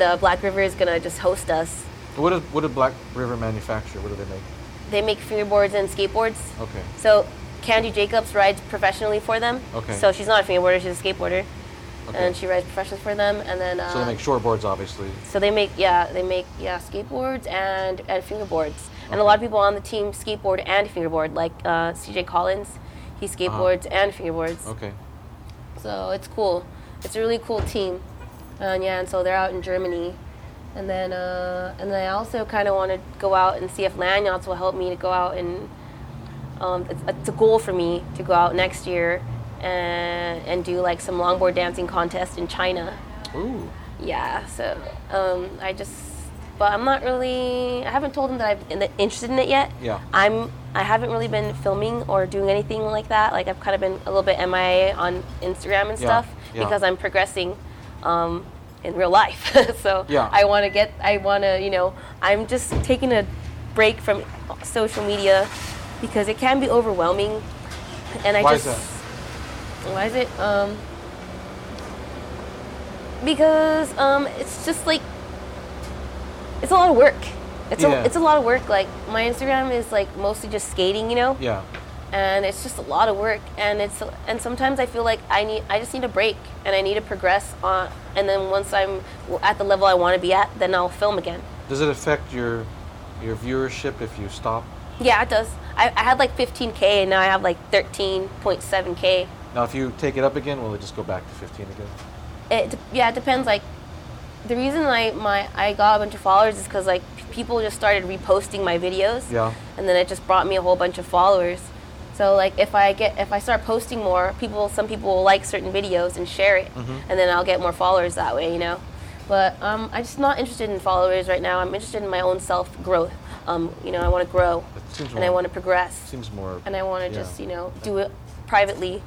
and uh, Black River is gonna just host us. What did what did Black River manufacture? What do they make? They make fingerboards and skateboards. Okay. So Candy Jacobs rides professionally for them. Okay. So she's not a fingerboarder; she's a skateboarder, Okay. and she rides professionally for them. And then uh, so they make shortboards, obviously. So they make yeah they make yeah skateboards and and fingerboards. And a lot of people on the team skateboard and fingerboard, like uh, CJ Collins, he skateboards and fingerboards. Uh-huh. Okay. So it's cool. It's a really cool team. And yeah, and so they're out in Germany. And then uh, and then I also kind of want to go out and see if Landyachtz will help me to go out and um, it's, it's a goal for me to go out next year and and do like some longboard dancing contest in China. Ooh. Yeah, so um, I just, but I'm not really. I haven't told them that I'm interested in it yet. Yeah. I'm. I haven't really been filming or doing anything like that. Like I've kind of been a little bit MIA on Instagram and Yeah, stuff yeah. because I'm progressing um, in real life. so Yeah. I want to get. I want to. You know, I'm just taking a break from social media because it can be overwhelming, and I Why is just. Why is it? Um, because um, it's just like it's a lot of work. It's Yeah. a it's a lot of work. Like my Instagram is like mostly just skating, you know, Yeah. And it's just a lot of work. And it's and sometimes I feel like I need I just need a break and I need to progress on. And then once I'm at the level I want to be at, then I'll film again. Does it affect your your viewership if you stop? Yeah, it does. I, I had like 15k and now I have like 13.7k. Now, if you take it up again, will it just go back to 15 again? it yeah it depends like the reason I my I got a bunch of followers is because like p- people just started reposting my videos Yeah. and then it just brought me a whole bunch of followers so like if I get if I start posting more people some people will like certain videos and share it and then I'll get more followers that way you know but um, I'm just not interested in followers right now I'm interested in my own self growth um, you know I want to grow and I want to progress Seems more. and I want to yeah. just you know do it privately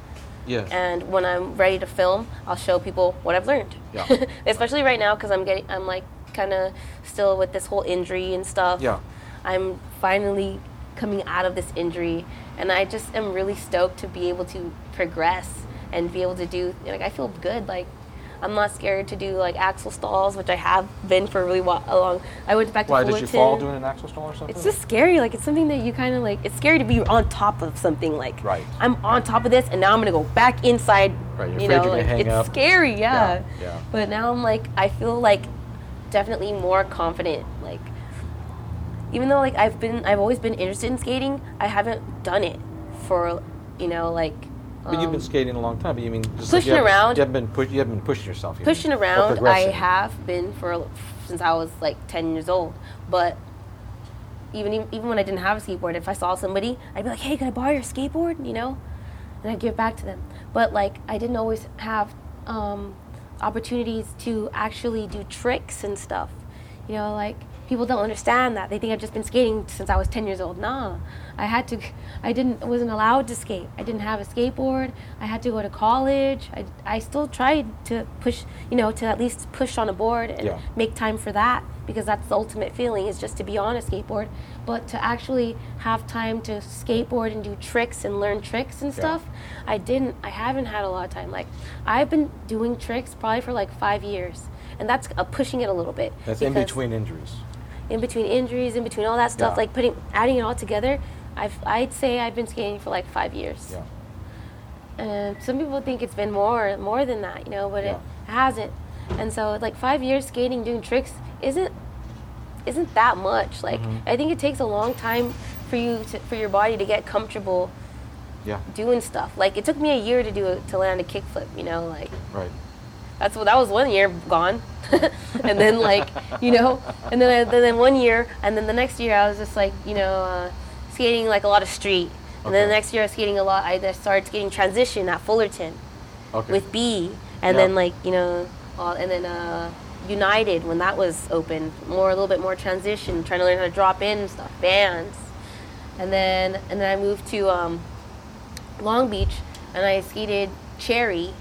Yes. and when I'm ready to film, I'll show people what I've learned. Yeah. Especially right now because I'm getting, I'm like kind of still with this whole injury and stuff. Yeah. I'm finally coming out of this injury, and I just am really stoked to be able to progress and be able to do. Like I feel good. Like I'm not scared to do like axle stalls, which I have been for a really wa- a long. I went back to Why did Fullerton. you fall doing an axle stall or something? It's just scary. Like it's something that you kind of like. It's scary to be on top of something. Like Right. I'm on top of this, and now I'm gonna go back inside. Right, you're you know, like it's up. scary. Yeah. Yeah, yeah. But now I'm like, I feel like definitely more confident. Like even though like I've been, I've always been interested in skating. I haven't done it for, you know, like. But you've been um, skating a long time. But you mean just like pushing you around. You haven't been push, You haven't been pushing yourself. you pushing mean, around i have been for since i was like 10 years old but even even when i didn't have a skateboard if i saw somebody i'd be like hey can i borrow your skateboard you know and i'd give it back to them but like i didn't always have um, opportunities to actually do tricks and stuff you know like people don't understand that. They think i've just been skating since i was 10 years old. Nah. I had to i didn't wasn't allowed to skate. I didn't have a skateboard. I had to go to college. I, I still tried to push you know to at least push on a board and Yeah. make time for that because that's the ultimate feeling is just to be on a skateboard. But to actually have time to skateboard and do tricks and learn tricks and Yeah. stuff i didn't i haven't had a lot of time. Like i've been doing tricks probably for like five years and that's uh, pushing it a little bit That's in between injuries. In between injuries, in between all that stuff, Yeah. like putting adding it all together, I've I'd say I've been skating for like five years. Yeah. And some people think it's been more more than that, you know, but Yeah. it hasn't. And so like five years skating doing tricks isn't isn't that much. Like Mm-hmm. I think it takes a long time for you to, for your body to get comfortable Yeah. doing stuff. Like it took me a year to do it to land a kickflip, you know, like Right. That's what that was one year gone, and then like you know, and then I, then one year, and then the next year I was just like you know uh, skating like a lot of street, and then the next year I was skating a lot. I just started skating transition at Fullerton Okay. with B, and Yeah. then like you know, all, and then uh, United when that was open, more a little bit more transition, trying to learn how to drop in and stuff, Vans, and then and then I moved to um, Long Beach, and I skated Cherry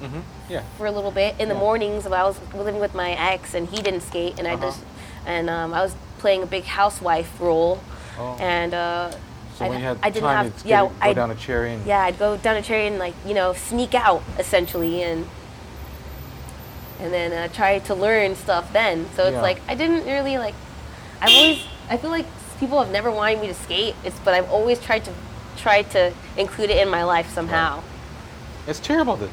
hmm Yeah. for a little bit in the Yeah. mornings while I was living with my ex and he didn't skate and I Uh-huh. just and um, I was playing a big housewife role Oh. and uh, So when you had I didn't time, have yeah go I'd, down a cherry and yeah I'd go down a cherry and like you know sneak out essentially and and then uh, try to learn stuff then. So it's Yeah. like I didn't really like. I've always I feel like people have never wanted me to skate. It's but I've always tried to try to include it in my life somehow, It's terrible that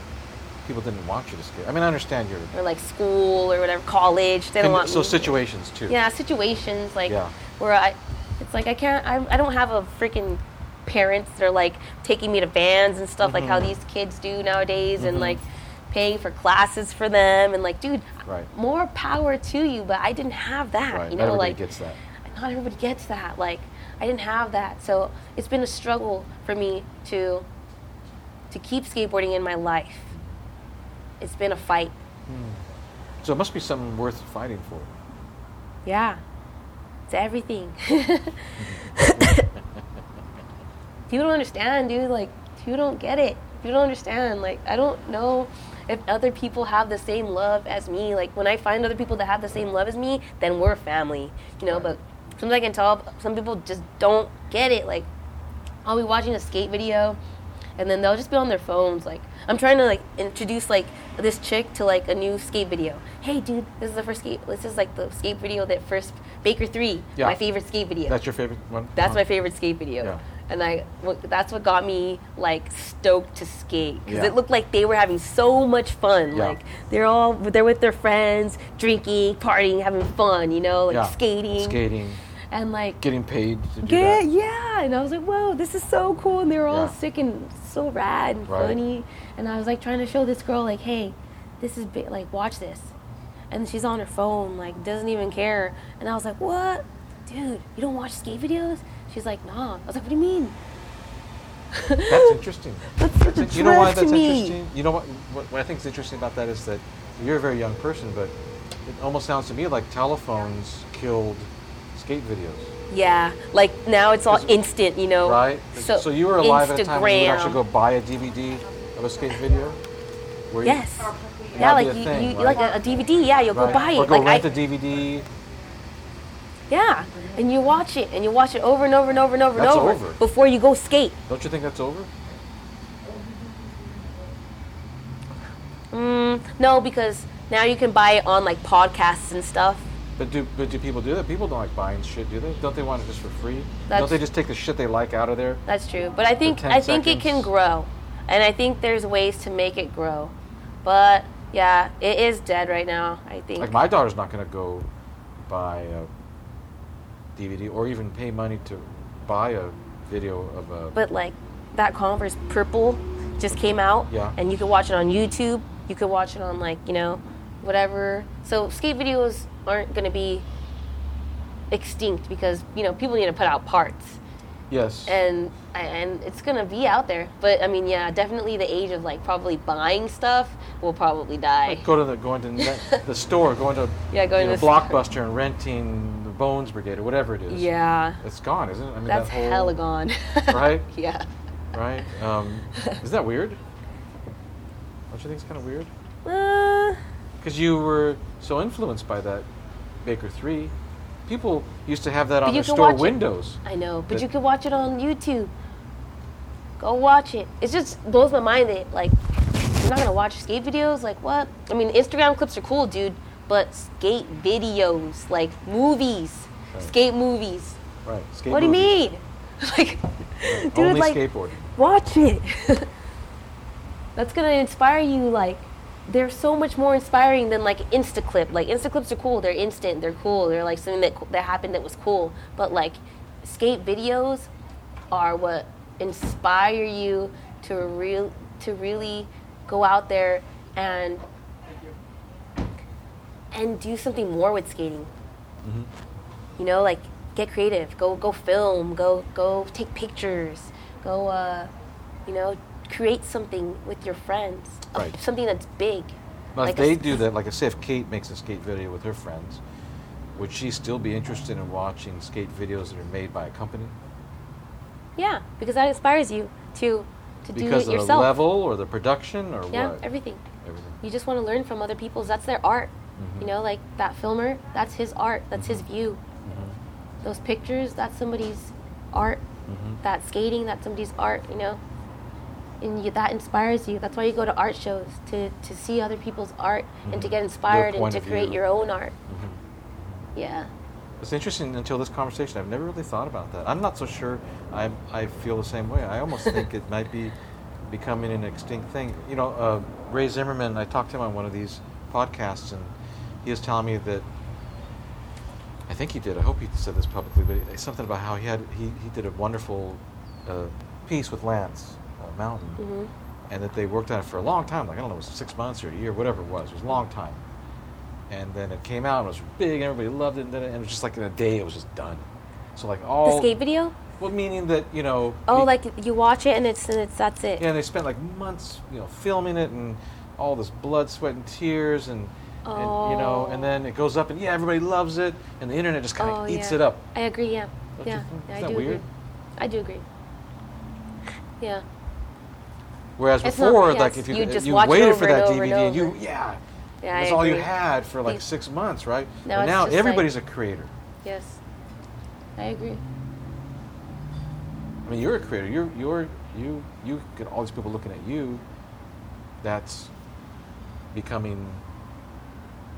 people didn't want you to skate. I mean, I understand your or like school or whatever, college. They don't want so me. situations too. yeah, situations like Yeah. where I, it's like I can't. I, I don't have a freaking parents that are like taking me to vans and stuff like how Mhm. these kids do nowadays, and Mhm. like paying for classes for them, and like, dude, Right. more power to you. But I didn't have that. Right. You know, everybody like gets that. not everybody gets that. Like I didn't have that, so it's been a struggle for me to to keep skateboarding in my life. It's been a fight. Hmm. So it must be something worth fighting for. Yeah, it's everything. people don't understand, dude. Like, people don't get it. People don't understand. Like, I don't know if other people have the same love as me. Like, when I find other people that have the same love as me, then we're family, you know. Right. But sometimes I can tell some people just don't get it. Like, I'll be watching a skate video, and then they'll just be on their phones. Like, I'm trying to like introduce like this chick to like a new skate video. Hey, dude, this is the first skate. This is like the skate video that first Baker Three, Yeah. my favorite skate video. That's your favorite one? That's Uh-huh. my favorite skate video. Yeah. And I, what- that's what got me like stoked to skate because Yeah. it looked like they were having so much fun. Yeah. Like they're all they're with their friends, drinking, partying, having fun. You know, like Yeah. skating, Skating, and like getting paid to do yeah, that. yeah. And I was like, whoa, this is so cool. And they were all Yeah. sick and so rad and Right. funny. And I was like trying to show this girl, like, hey, this is big. Like, watch this. And she's on her phone, like, doesn't even care. And I was like, what? Dude, you don't watch skate videos? She's like, nah. I was like, what do you mean? That's interesting. That's such a you know why that's me. interesting? You know what, what? What I think is interesting about that is that you're a very young person, but it almost sounds to me like telephones killed skate videos, Yeah, like now it's all instant, you know. right? So, you were alive at a time when you would actually go buy a DVD of a skate video. Where Yes. That'd Yeah, like a you, thing, you right? like a, a DVD. Yeah, you'll right? go buy it. Or go like rent I, a DVD. yeah, and you watch it, and you watch it over and over and over and over That's and over, over. before you go skate. Don't you think that's over? Mm, no, because now you can buy it on like podcasts and stuff. But do but do people do that? People don't like buying shit, do they? Don't they want it just for free? don't they just take the shit they like out of there? That's true, but I think I think it can grow, and I think there's ways to make it grow. But yeah, it is dead right now. I think. Like my daughter's not going to go buy a DVD or even pay money to buy a video of a. but like that Converse purple just came out, Yeah. and you can watch it on YouTube. You could watch it on like you know, whatever. So skate videos aren't going to be extinct because you know people need to put out parts. yes. and and it's gonna be out there. But I mean, yeah, definitely the age of like probably buying stuff will probably die. like go to the going to the store, going to Yeah, going you know, to the store. Blockbuster and renting the Bones Brigade or whatever it is. yeah, It's gone, isn't it? I mean that's that whole hella gone. right? yeah. right. Um, isn't that weird? Don't you think it's kind of weird? Uh, Because you were so influenced by that Baker Three. People used to have that But on their store watch it. windows. I know, but you can watch it on YouTube. Go watch it. It just blows my mind that like you're not gonna watch skate videos. Like what? I mean, Instagram clips are cool, dude. But skate videos, like movies, Right. skate movies. Right. Skate what do you mean? like, Right. dude, Only like skateboarding. watch it. That's gonna inspire you. Like, they're so much more inspiring than like Instaclip. Like Instaclips are cool. They're instant. They're cool. They're like something that that happened that was cool. But like, skate videos are what inspire you to real to really go out there and and do something more with skating. Mhm. You know, like get creative. Go go film. Go go take pictures. Go uh, you know, create something with your friends. Right. Something that's big. Now, Like if they s- do that, like I say, if Kate makes a skate video with her friends, would she still be interested in watching skate videos that are made by a company? Yeah, because that inspires you to to do Because it of yourself. the level or the production or yeah, what? everything. Everything. You just want to learn from other people's. That's their art. Mhm. You know, like that filmer. That's his art. That's his view. Mhm. Those pictures. That's somebody's art. Mhm. That skating. That's somebody's art. You know. And you, that inspires you. That's why you go to art shows to to see other people's art and to Mhm. get inspired and to create your own art. Mhm. Yeah. It's interesting until this conversation. I've never really thought about that. I'm not so sure. I I feel the same way. I almost think it might be becoming an extinct thing. You know, uh, Ray Zimmerman. I talked to him on one of these podcasts, and he was telling me that. I think he did. I hope he said this publicly, but something about how he had he, he did a wonderful uh, piece with Lance Mountain, hmm and that they worked on it for a long time. Like I don't know, it was six months or a year, whatever it was. It was a long time. And then it came out and it was big, and everybody loved it. And then it, and it was just like in a day, it was just done. So like all The skate video? well, meaning that you know. Oh, be- like you watch it and it's and it's that's it. yeah, and they spent like months, you know, filming it and all this blood, sweat, and tears, and, and you know, and Oh. then it goes up, and yeah, everybody loves it, and the internet just kind of Oh, eats yeah. it up. I agree. Yeah. Don't yeah. think? yeah Isn't I that do weird? agree. I do agree. Yeah. Whereas It's not- before, yeah, like if you, you just you waited for that and DVD, and you yeah, Yeah. That's all you had for like six months, right? Now but now just like- everybody's a creator. Yes. I agree. I mean, you're a creator. You're you're you you get all these people looking at you. That's becoming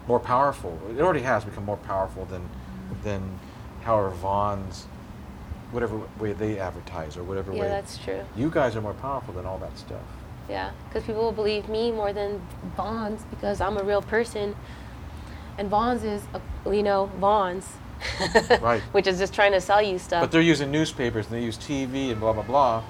more powerful. It already has become more powerful than than however Vans whatever way they advertise or whatever Yeah, way. that's true. You guys are more powerful than all that stuff. Yeah, because people will believe me more than Vans because I'm a real person, and Vans is, a, you know, Vans, Right. Which is just trying to sell you stuff. But they're using newspapers and they use TV and blah blah blah.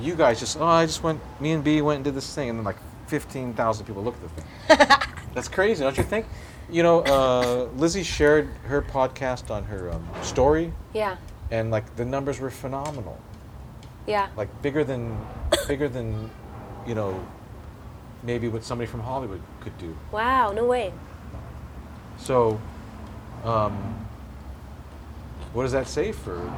You guys just oh I just went me and B went and did this thing and then like fifteen thousand people look at the thing. That's crazy, don't you think? You know, uh, Lizzie shared her podcast on her um, story, yeah, and like the numbers were phenomenal, yeah, like bigger than bigger than you know maybe what somebody from Hollywood could do. wow, no way. So, um, what does that say for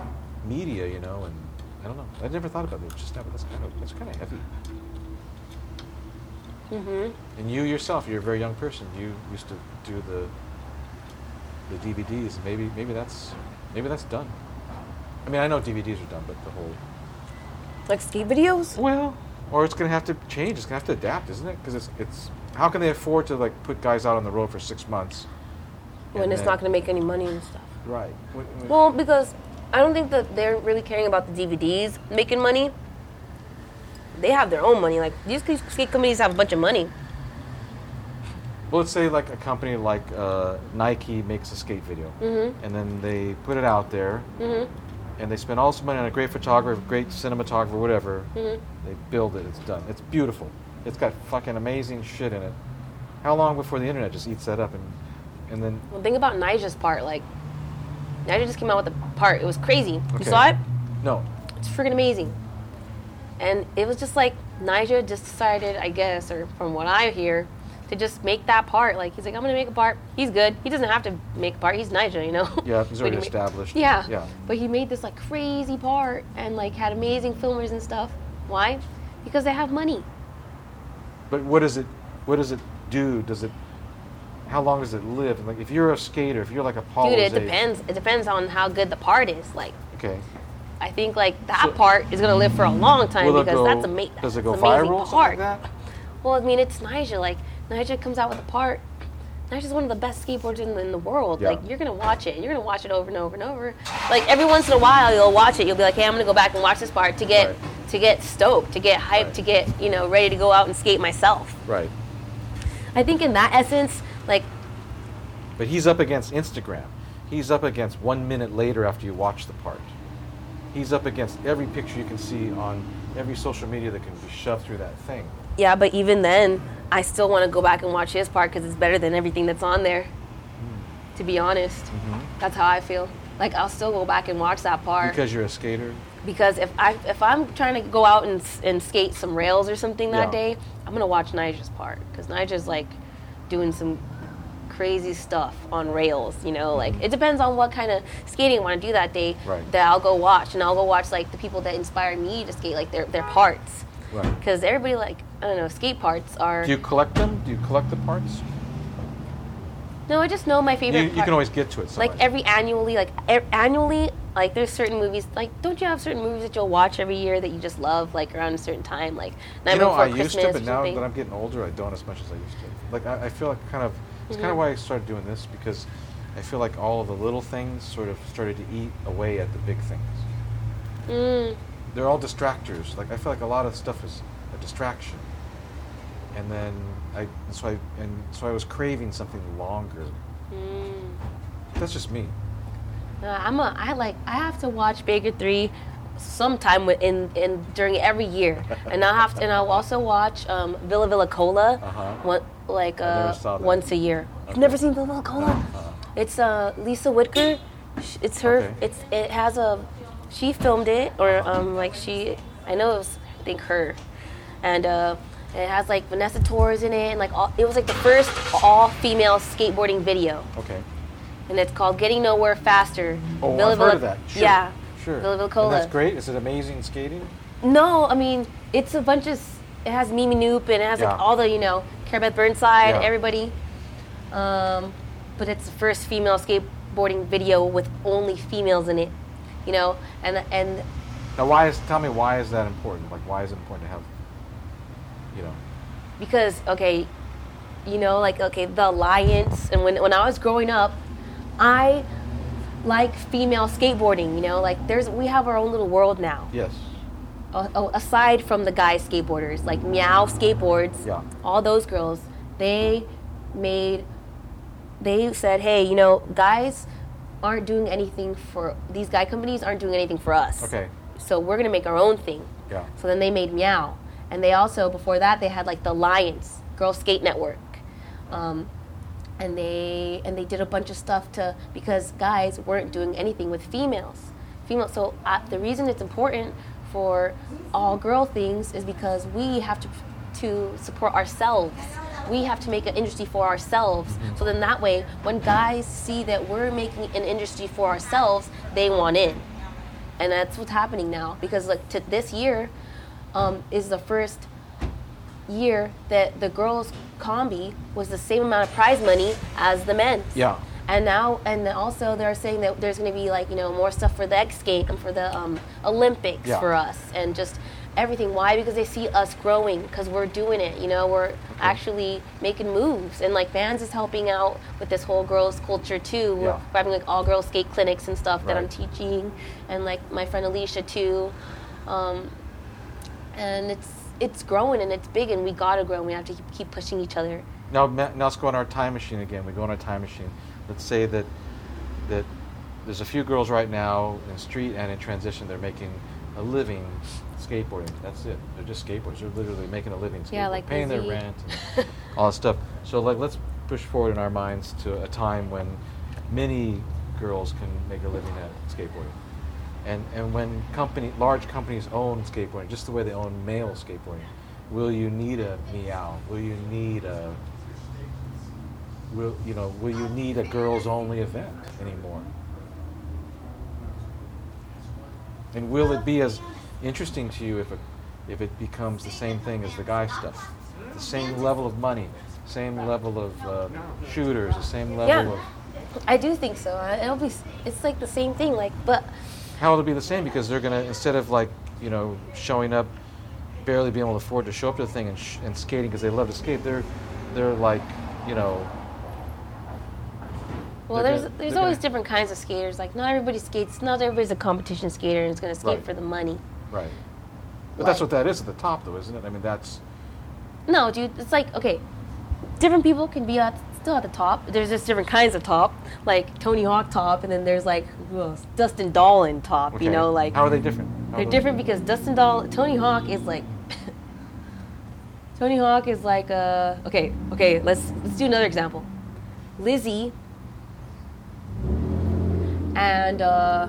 media? You know, and I don't know. I never thought about it just now, but that's kind of that's kind of heavy. Mm-hmm. And you yourself, you're a very young person. You used to do the the DVDs. Maybe maybe that's maybe that's done. I mean, I know DVDs are done, but the whole Like skate videos? well, or it's gonna have to change. It's gonna have to adapt, isn't it? Because it's it's how can they afford to like put guys out on the road for six months When it's then- not going to make any money and stuff. right? When- when- Well, because I don't think that they're really caring about the DVDs making money. They have their own money. Like these skate companies have a bunch of money. Well, let's say like a company like uh, Nike makes a skate video, Mhm. and then they put it out there, hmm and they spend all this money on a great photographer, great cinematographer, whatever. hmm They build it. It's done. It's beautiful. It's got fucking amazing shit in it. How long before the internet just eats that up and and then Well, think about Nyjah's part. Like, Nyjah just came out with a part. It was crazy. You saw it? no, It's freaking amazing. And it was just like Nyjah just decided, I guess, or from what I hear, to just make that part. Like he's like, I'm gonna make a part. He's good. He doesn't have to make a part. He's Nyjah, you know. yeah, he's already he ma- established. Yeah. yeah. But he made this like crazy part and like had amazing filmers and stuff. Why? Because they have money. But what does it what does it do? Does it how long does it live? Like if you're a skater, if you're like a Paul Dude, it depends. It depends on how good the part is. Like Okay. I think like that So- part is gonna live for a long time because go- that's ama- Does it that's go amazing viral? Part. like that? Well, I mean, it's Nyjah. Like Nyjah comes out with a part. Nyjah's one of the best skateboarders in, in the world. Yeah. Like you're gonna watch it. You're gonna watch it over and over and over. Like every once in a while, you'll watch it. You'll be like, "Hey, I'm gonna go back and watch this part to get Right. to get stoked, to get hyped, Right. to get you know ready to go out and skate myself." Right. I think in that essence, like But he's up against Instagram. He's up against one minute later after you watch the part. He's up against every picture you can see on every social media that can be shoved through that thing. Yeah, but even then, I still want to go back and watch his part because it's better than everything that's on there. To be honest, Mm-hmm. that's how I feel. Like I'll still go back and watch that part. Because you're a skater. because if I if I'm trying to go out and, and skate some rails or something that Yeah. day, I'm gonna watch Nyjah's part because Nyjah's like doing some crazy stuff on rails. You know, like it depends on what kind of skating I want to do that day. Mm-hmm. Right. That I'll go watch and I'll go watch like the people that inspire me to skate, like their their parts. Right. Because everybody like I don't know skate parts are. Do you collect them? Do you collect the parts? No, I just know my favorite. You, you can always get to it. So like every annually, like e- annually, like there's certain movies. Like, don't you have certain movies that you'll watch every year that you just love, like around a certain time, like Night you know, Before I Christmas used to, but now that I'm getting older, I don't as much as I used to. Like I, I feel like kind of it's kind of why I started doing this because I feel like all of the little things sort of started to eat away at the big things. Mm, They're all distractors. Like I feel like a lot of stuff is a distraction, and then I so I and so I was craving something longer. mm. That's just me. Uh, I'm a. I like. I have to watch Baker Three, sometime in in during every year, and I have to. And I'll also watch um, Villa Villa Cola, Uh-huh. one like uh, once a year. You've never seen Villa Villa Cola? Uh-huh. It's uh, Lisa Whitaker. It's her. Okay. It's it has a. She filmed it, or um, like she. I know it was. I think her, and uh, it has like Vanessa Torres in it, and like all, it was like the first all female skateboarding video, Okay. and it's called Getting Nowhere Faster. Oh, Villa I've Villa- heard of that. Sure. Yeah. Sure. Villa Villa And that's great. Is it amazing skating? No, I mean it's a bunch of. It has Mimi Knoop and it has Yeah. like all the you know Cara-Beth Burnside, Yeah. everybody. Um, but it's the first female skateboarding video with only females in it, you know, and and Now, why is tell me why is that important? Like, why is it important to have, you know, because okay, you know like okay the alliance and when when I was growing up, I like female skateboarding. You know like there's we have our own little world now. yes, uh, aside from the guy skateboarders, like Meow Skateboards, Yeah. all those girls, they made, they said, hey, you know, guys aren't doing anything for, these guy companies aren't doing anything for us. okay, So we're gonna make our own thing. yeah, So then they made Meow. And they also, before that, they had like the Alliance, Girl Skate Network. Um, and they and they did a bunch of stuff to because guys weren't doing anything with females. Female. So uh, the reason it's important for all girl things is because we have to to support ourselves. We have to make an industry for ourselves. So then that way, when guys see that we're making an industry for ourselves, they want in and that's what's happening now because like to this year um, is the first year that the girls combi was the same amount of prize money as the men's yeah, and now and also they're saying that there's going to be like you know more stuff for the x skate and for the um, olympics Yeah. for us and just everything why because they see us growing because we're doing it you know we're actually making moves and like Vans is helping out with this whole girls culture too we're Yeah. having like all girls skate clinics and stuff that i'm teaching and like my friend alicia too um, and it's it's growing and it's big and we gotta grow and we have to keep, keep pushing each other Now, now let's go on our time machine again. We go on our time machine. Let's say that that there's a few girls right now in street and in transition. They're making a living skateboarding. That's it. They're just skateboarders. They're literally making a living. Yeah, skateboarding, like paying their rent and all that stuff. So like, let's push forward in our minds to a time when many girls can make a living at skateboarding. And, and when company, large companies own skateboarding, just the way they own male skateboarding, will you need a meow? Will you need a will you know will you need a girls only event anymore? And will it be as interesting to you if it if it becomes the same thing as the guy stuff, the same level of money, same level of uh, shooters, the same level Yeah. of I do think so. It'll be. It's like the same thing. Like, but how will it be the same? Because they're gonna instead of like you know showing up, barely being able to afford to show up to the thing and, sh- and skating because they love to skate, they're they're like you know well, They're there's gonna- there's always gonna- different kinds of skaters. Like, not everybody skates. Not everybody's a competition skater and is going to skate Right. for the money. Right. But that's what that is at the top, though, isn't it? I mean, that's No, dude. It's like okay, different people can be at still at the top. There's just different kinds of top, like Tony Hawk top, and then there's like who else? Dustin Dollin top. okay. You know, like how are they different? How They're different because Dustin Doll, Tony Hawk is like. Tony Hawk is like uh okay okay let's let's do another example, Lizzie. And uh.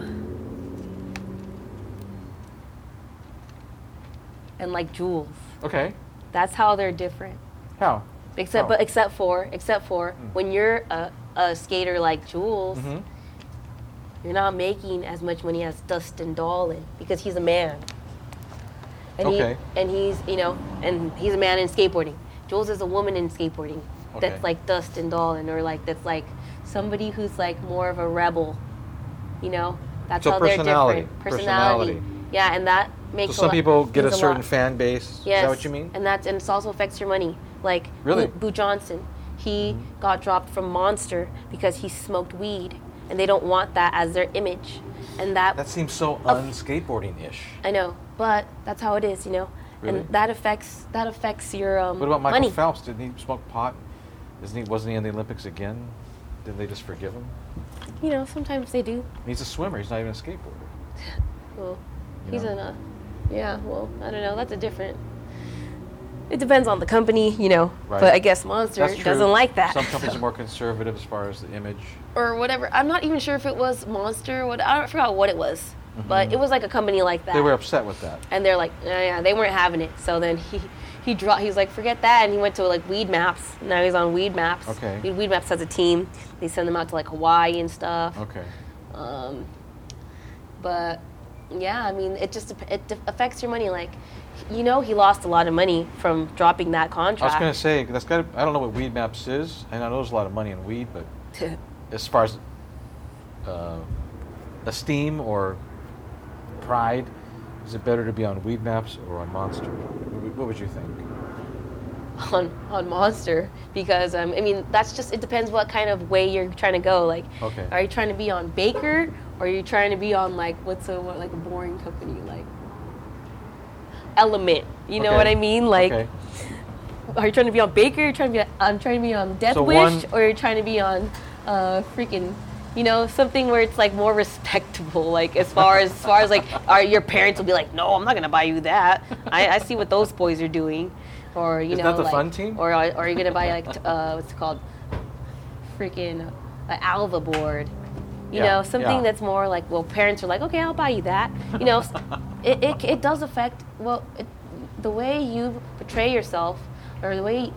And like Jules, Okay, that's how they're different. how? Except How? but except for except for Mm. when you're a, a skater like Jules, hmm you're not making as much money as Dustin Dollin because he's a man. And Okay. he and he's you know and he's a man in skateboarding. Jules is a woman in skateboarding. Okay. That's like Dustin Dollin or like that's like somebody who's like more of a rebel. You know, that's So how they're different. Personality. Personality. Yeah, and that So makes a some people get a certain lot. fan base. Yes. Is that what you mean? And that's and it also affects your money. Like Really? Mm-hmm. Boo, Boo Johnson, he got dropped from Monster because he smoked weed, and they don't want that as their image. And that, That seems so unskateboarding ish. I know, but that's how it is, you know. Really? And that affects that affects your um, What about Michael money. Phelps? Didn't he smoke pot? Isn't he? Wasn't he in the Olympics again? Did they just forgive him? You know, sometimes they do. He's a swimmer. He's not even a skateboarder. Well, You he's know? in a, yeah. Well, I don't know. That's a different. It depends on the company, you know. Right. But I guess Monster doesn't like that. Some companies are more conservative as far as the image. or whatever. I'm not even sure if it was Monster. What I, forgot what it was, Mhm. but it was like a company like that. Mm-hmm. They were upset with that. and they're like, yeah, yeah, they weren't having it. So then he he dropped. He's like, forget that, and he went to like Weed Maps. Now he's on Weed Maps. Okay. Weed, Weed Maps has a team. They send them out to like Hawaii and stuff. Okay. Um, but yeah, I mean, it just it affects your money. Like, you know, he lost a lot of money from dropping that contract. I was going to say that's got. I don't know what Weed Maps is, and I know there's a lot of money in weed, but as far as uh, esteem or pride, is it better to be on Weed Maps or on Monster? What would- what would you think? on on Monster because um, I mean that's just it depends what kind of way you're trying to go. Like, Okay. are you trying to be on Baker or are you trying to be on like what's a what, like a boring company like Element? You know Okay. what I mean? Like, okay. are you trying to be on Baker? You're trying to be I'm trying to be on Death So Wish one- or you're trying to be on uh, freaking. You know, something where it's like more respectable. Like as far as, as far as like, are your parents will be like, no, I'm not gonna buy you that. I, I see what those boys are doing, or you Isn't know, that the like, fun team? or are, or are you gonna buy like, t- uh, what's it called, freaking, an Alva board? You Yeah, know, something yeah. that's more like, well, parents are like, okay, I'll buy you that. You know, it, it, it does affect, well, it, the way you portray yourself or the way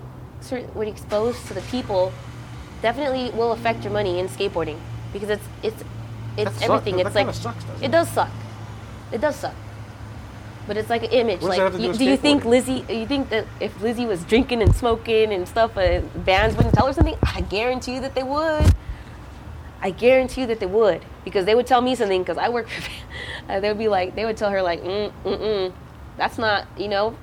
when you're exposed to the people definitely will affect your money in skateboarding because it's, it's, it's That everything. that it's like, sucks, doesn't it does suck. It does suck. But it's like an image. What like, that have to do you, do you think? Lizzie? You think that if Lizzie was drinking and smoking and stuff, uh, Vans wouldn't tell her something? I guarantee you that they would. I guarantee you that they would because they would tell me something because I work for. Uh, they would be like, they would tell her like, mm, mm, mm, that's not, you know,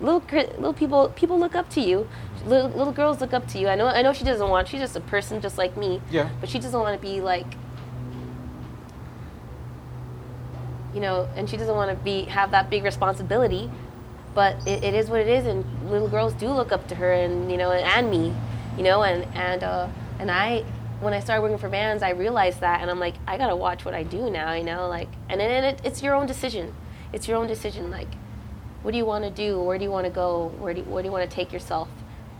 little little people people look up to you. Little, little girls look up to you. I know I know she doesn't want. She's just a person just like me. Yeah. But she doesn't want to be like you know, and she doesn't want to be have that big responsibility. But it, it is what it is, and little girls do look up to her, and you know, and me, you know, and and uh, and I, when I started working for Vans, I realized that, and I'm like, I gotta watch what I do now, you know, like, and then it, it's your own decision. It's your own decision, like, what do you want to do? Where do you want to go? Where do you, where do you want to take yourself?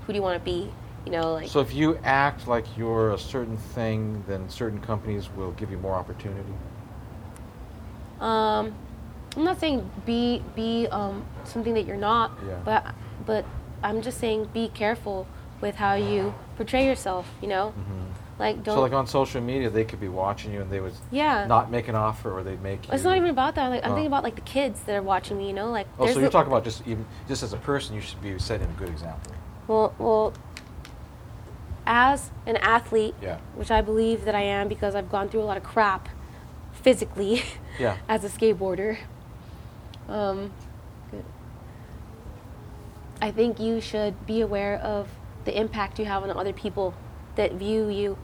Who do you want to be? You know, like. So if you act like you're a certain thing, then certain companies will give you more opportunity. Um, I'm not saying be be um, something that you're not, Yeah. but but I'm just saying be careful with how you portray yourself. You know, like don't. So like on social media, they could be watching you and they would yeah. not make an offer or they'd make you. it's not even about that. Like I'm Oh. thinking about like the kids that are watching me. You know, like. Oh, so you're the- talking about just even just as a person, you should be setting a good example. Well, well. As an athlete, Yeah. which I believe that I am because I've gone through a lot of crap physically Yeah. as a skateboarder. Um, I think you should be aware of the impact you have on other people that view you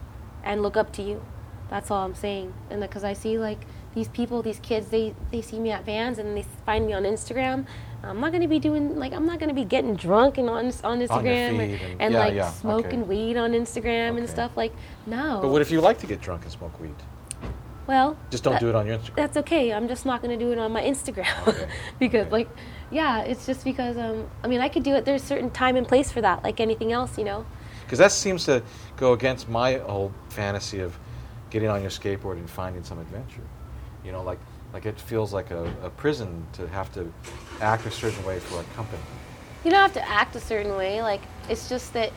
and look up to you. That's all I'm saying. And because I see like these people, these kids, they, they see me at Vans and they find me on Instagram. I'm not gonna be doing like I'm not gonna be getting drunk and on on Instagram feed and, and- and, yeah, like yeah, smoking okay. weed on Instagram and stuff like no. But what if you like to get drunk and smoke weed? well, Just don't that- do it on your Instagram. that's okay. I'm just not going to do it on my Instagram Okay. because, Okay. like, yeah, it's just because. Um, I mean, I could do it. There's certain time and place for that, like anything else, you know. Because that seems to go against my whole fantasy of getting on your skateboard and finding some adventure. You know, like like it feels like a, a prison to have to act a certain way for a company. You don't have to act a certain way. Like, it's just that.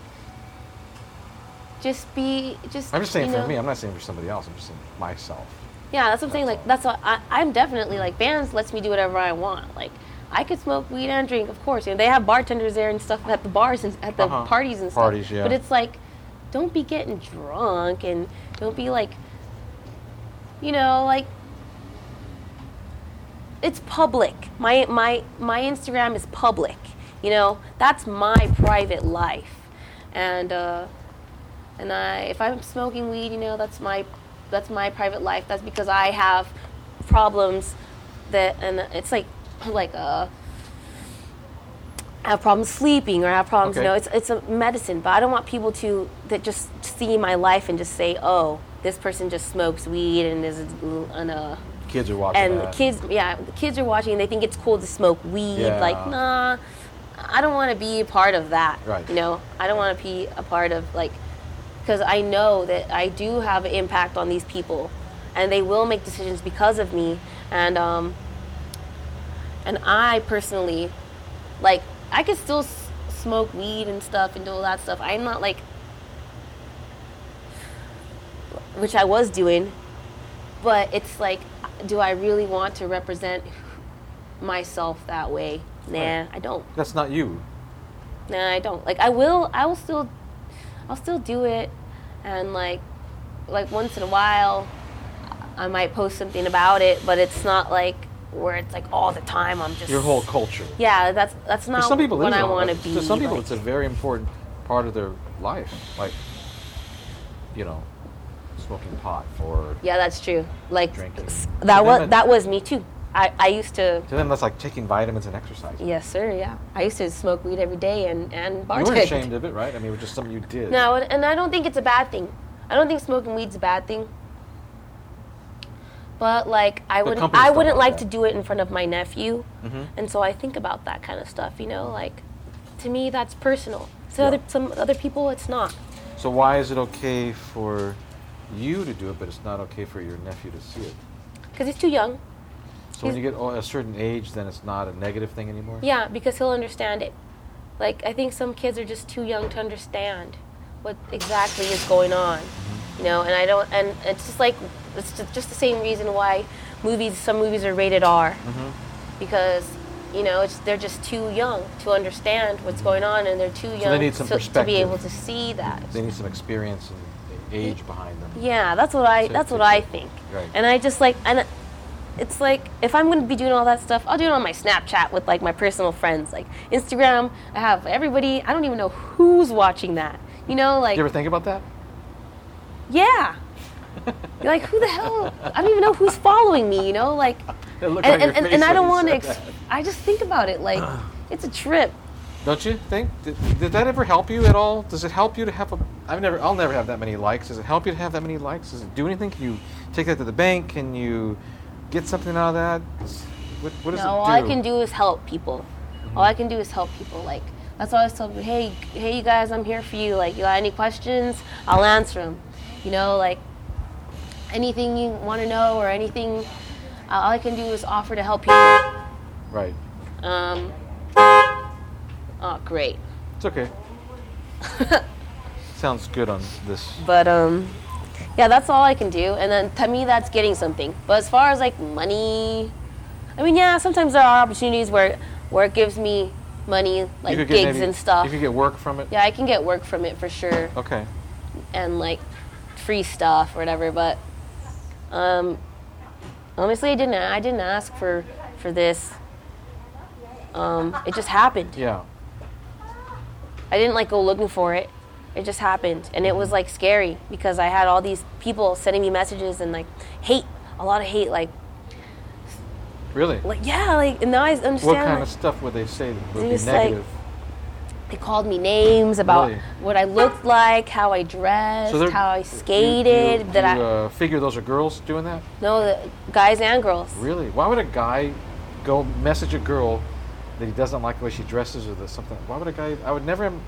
Just be, just. I'm just saying for know- me. I'm not saying for somebody else. I'm just saying myself. Yeah, that's what I'm saying. Like, that's what I, I'm definitely like. Vans lets me do whatever I want. Like, I could smoke weed and drink, of course. You know, they have bartenders there and stuff at the bars and at the Uh-huh. parties and stuff. Parties, yeah. But it's like, don't be getting drunk and don't be like, you know, like it's public. My my my Instagram is public. You know, that's my private life, and uh, and I if I'm smoking weed, you know, that's my that's my private life. That's because I have problems that, and it's like like uh. I have problems sleeping or I have problems, you Okay. know, it's it's a medicine, but I don't want people to that just see my life and just say, "Oh, this person just smokes weed and is an uh, Kids are watching and that. kids yeah the kids are watching and they think it's cool to smoke weed Yeah. like nah i don't want to be a part of that Right. you know i don't want to be a part of like because i know that i do have an impact on these people and they will make decisions because of me and um and i personally like i could still s- smoke weed and stuff and do all that stuff. I'm not like which i was doing but it's like do i really want to represent myself that way? Nah Right. i don't. That's not you. nah i don't. Like i will i will still i'll still do it. And like like once in a while i might post something about it but it's not like where it's like all the time i'm just Your whole culture. yeah that's that's not some people, what i want to be To some people, like- it's a very important part of their life, like you know, smoking pot or yeah that's true like Drinking. that was that was me too i i used to to them that's like taking vitamins and exercise. Yes, sir. Yeah, I used to smoke weed every day and and You weren't ashamed of it, right? I mean, it was just something you did. No, and- and I don't think it's a bad thing. I don't think smoking weed's a bad thing. But like, I But wouldn't, I wouldn't like to do it in front of my nephew, Mhm. and so I think about that kind of stuff. You know, like, to me, that's personal. To Yeah. other some other people, it's not. So why is it okay for you to do it, but it's not okay for your nephew to see it? Because he's too young. So when you get a certain age, then it's not a negative thing anymore. Yeah, because he'll understand it. Like I think some kids are just too young to understand what exactly is going on. You know, and I don't and it's just like it's just, the same reason why movies some movies are rated R. Mhm. Because you know, it's they're just too young to understand what's going on and they're too young they need some to, to be able to see that. They need some experience and age behind them. Yeah, that's what I To- that's what I think. right. And I just like and it's like if I'm gonna be doing all that stuff, I'll do it on my Snapchat with like my personal friends. Like Instagram, I have everybody. I don't even know who's watching that. You know, like Do you ever think about that? Yeah. You're like, who the hell? I don't even know who's following me. You know, like, and, and, and, and I don't want to. Ex- I just think about it like it's a trip. Don't you think? Did, did that ever help you at all? Does it help you to have a? I've never. I'll never have that many likes. Does it help you to have that many likes? Does it do anything? Can you take that to the bank? Can you get something out of that? What, what does no, it all? I can do is help people. Mm-hmm. All I can do is help people. Like that's why I always tell people, hey, hey, you guys, I'm here for you. Like, you got any questions? I'll answer them. You know, like anything you want to know or anything. uh, All I can do is offer to help people. Right. Um, oh, great. It's okay. Sounds good on this. But um, yeah, that's all I can do. And then to me, that's getting something. But as far as like money, I mean, yeah, sometimes there are opportunities where where it gives me money, like gigs maybe- and stuff. You could get work from it. Yeah, I can get work from it for sure, Okay. and like free stuff or whatever. But um, honestly, I didn't. I didn't ask for for this. Um, it just happened. Yeah. I didn't like go looking for it. It just happened, and it was like scary because I had all these people sending me messages and like hate, a lot of hate. Like, Really. like yeah, like and now I understand. what kind like, of stuff would they say that would be Just like- negative? They called me names about Really? what I looked like, how I dressed, they're- how I you- skated. You, that you, I uh, figure those are girls doing that? no, the guys and girls. Really? Why would a guy go message a girl that he doesn't like the way she dresses or something? Why would a guy? I would never. Am,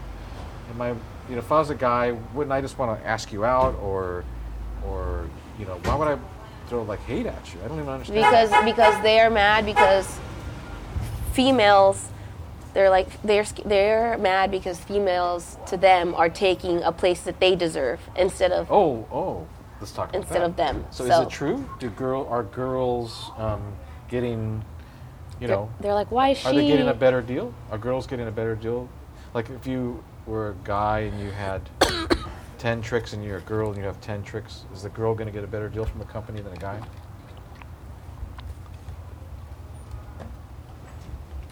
am I? You know, if I was a guy, wouldn't I just want to ask you out or, or you know, why would I throw like hate at you? I don't even understand. because because they are mad because females they're like they're they're mad because females to them are taking a place that they deserve instead of Oh, oh. Let's talk about Instead that. of them, So, is it true? Do girl are girls um, getting, you they're, know, they're like why is she Are they getting a better deal? Are girls getting a better deal? Like if you were a guy and you had ten tricks and you're a girl and you have ten tricks, is the girl going to get a better deal from the company than a guy?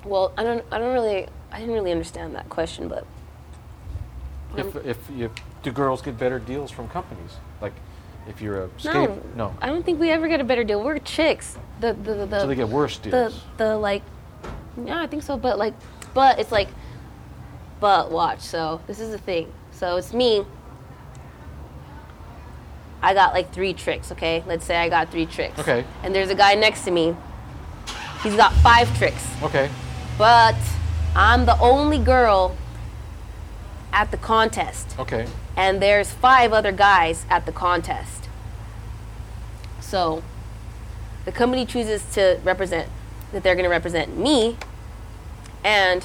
Well, I don't. I don't really. I didn't really understand that question, but If, Um, if do girls get better deals from companies? Like, if you're a no, skate, no. I don't think we ever get a better deal. We're chicks. The the the, the So they get worse the deals. the like. Yeah, I think so. But like, but it's like, but watch. So this is the thing. So it's me. I got like three tricks. Okay, let's say I got three tricks. Okay. And there's a guy next to me. He's got five tricks. okay. But I'm the only girl at the contest, Okay. and there's five other guys at the contest. So the company chooses to represent that they're going to represent me and